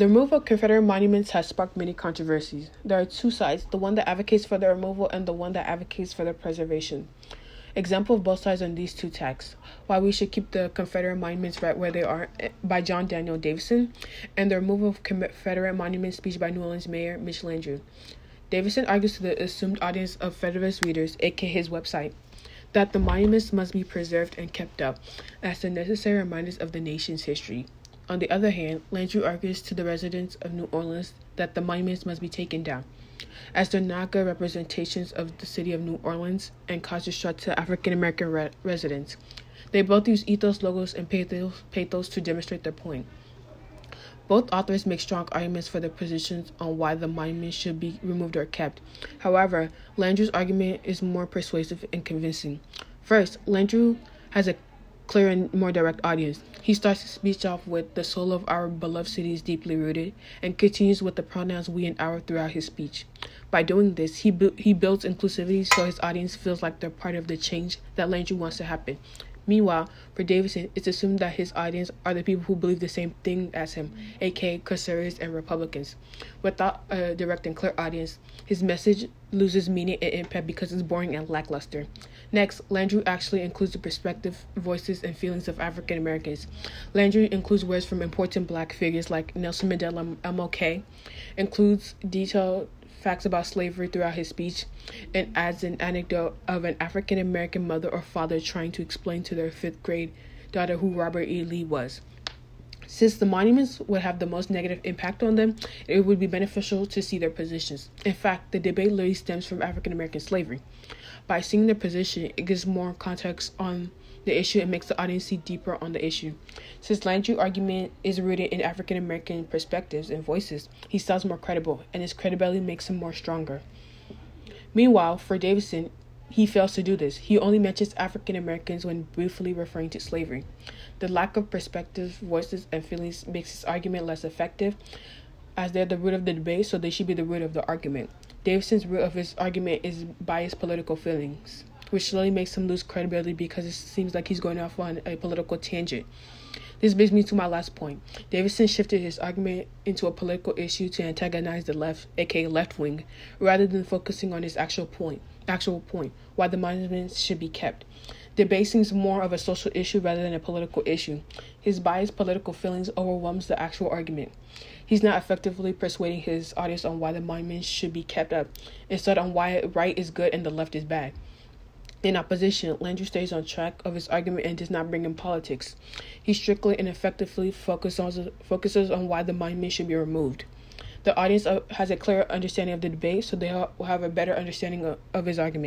The removal of Confederate monuments has sparked many controversies. There are two sides the one that advocates for the removal and the one that advocates for their preservation. Example of both sides on these two texts Why We Should Keep the Confederate Monuments Right Where They Are eh, by John Daniel Davidson, and the removal of Confederate Monuments speech by New Orleans Mayor Mitch Landrieu. Davidson argues to the assumed audience of Federalist readers, aka his website, that the monuments must be preserved and kept up as the necessary reminders of the nation's history. On the other hand, Landrieu argues to the residents of New Orleans that the monuments must be taken down, as they're not good representations of the city of New Orleans and cause distress to African American re- residents. They both use ethos, logos, and pathos, pathos to demonstrate their point. Both authors make strong arguments for their positions on why the monuments should be removed or kept. However, Landrieu's argument is more persuasive and convincing. First, Landrieu has a clear and more direct audience. He starts his speech off with the soul of our beloved city is deeply rooted and continues with the pronouns we and our throughout his speech. By doing this, he bu- he builds inclusivity so his audience feels like they're part of the change that Landrieu wants to happen. Meanwhile, for Davidson, it's assumed that his audience are the people who believe the same thing as him, aka conservatives and Republicans. Without a direct and clear audience, his message loses meaning and impact because it's boring and lackluster. Next, Landrieu actually includes the perspective, voices, and feelings of African Americans. Landrieu includes words from important black figures like Nelson Mandela MLK, includes detailed facts about slavery throughout his speech, and adds an anecdote of an African American mother or father trying to explain to their fifth grade daughter who Robert E. Lee was. Since the monuments would have the most negative impact on them, it would be beneficial to see their positions. In fact, the debate literally stems from African American slavery. By seeing their position, it gives more context on the issue and makes the audience see deeper on the issue. Since Landrieu's argument is rooted in African American perspectives and voices, he sounds more credible, and his credibility makes him more stronger. Meanwhile, for Davidson, he fails to do this. He only mentions African Americans when briefly referring to slavery. The lack of perspective, voices, and feelings makes his argument less effective, as they're the root of the debate, so they should be the root of the argument. Davidson's root of his argument is biased political feelings, which slowly makes him lose credibility because it seems like he's going off on a political tangent. This brings me to my last point. Davidson shifted his argument into a political issue to antagonize the left, aka left wing, rather than focusing on his actual point actual point, why the monuments should be kept. Debasing is more of a social issue rather than a political issue. His biased political feelings overwhelms the actual argument. He's not effectively persuading his audience on why the monuments should be kept up, instead on why right is good and the left is bad. In opposition, Landrieu stays on track of his argument and does not bring in politics. He strictly and effectively focuses focuses on why the monument should be removed. The audience uh, has a clear understanding of the debate, so they will have a better understanding of his argument.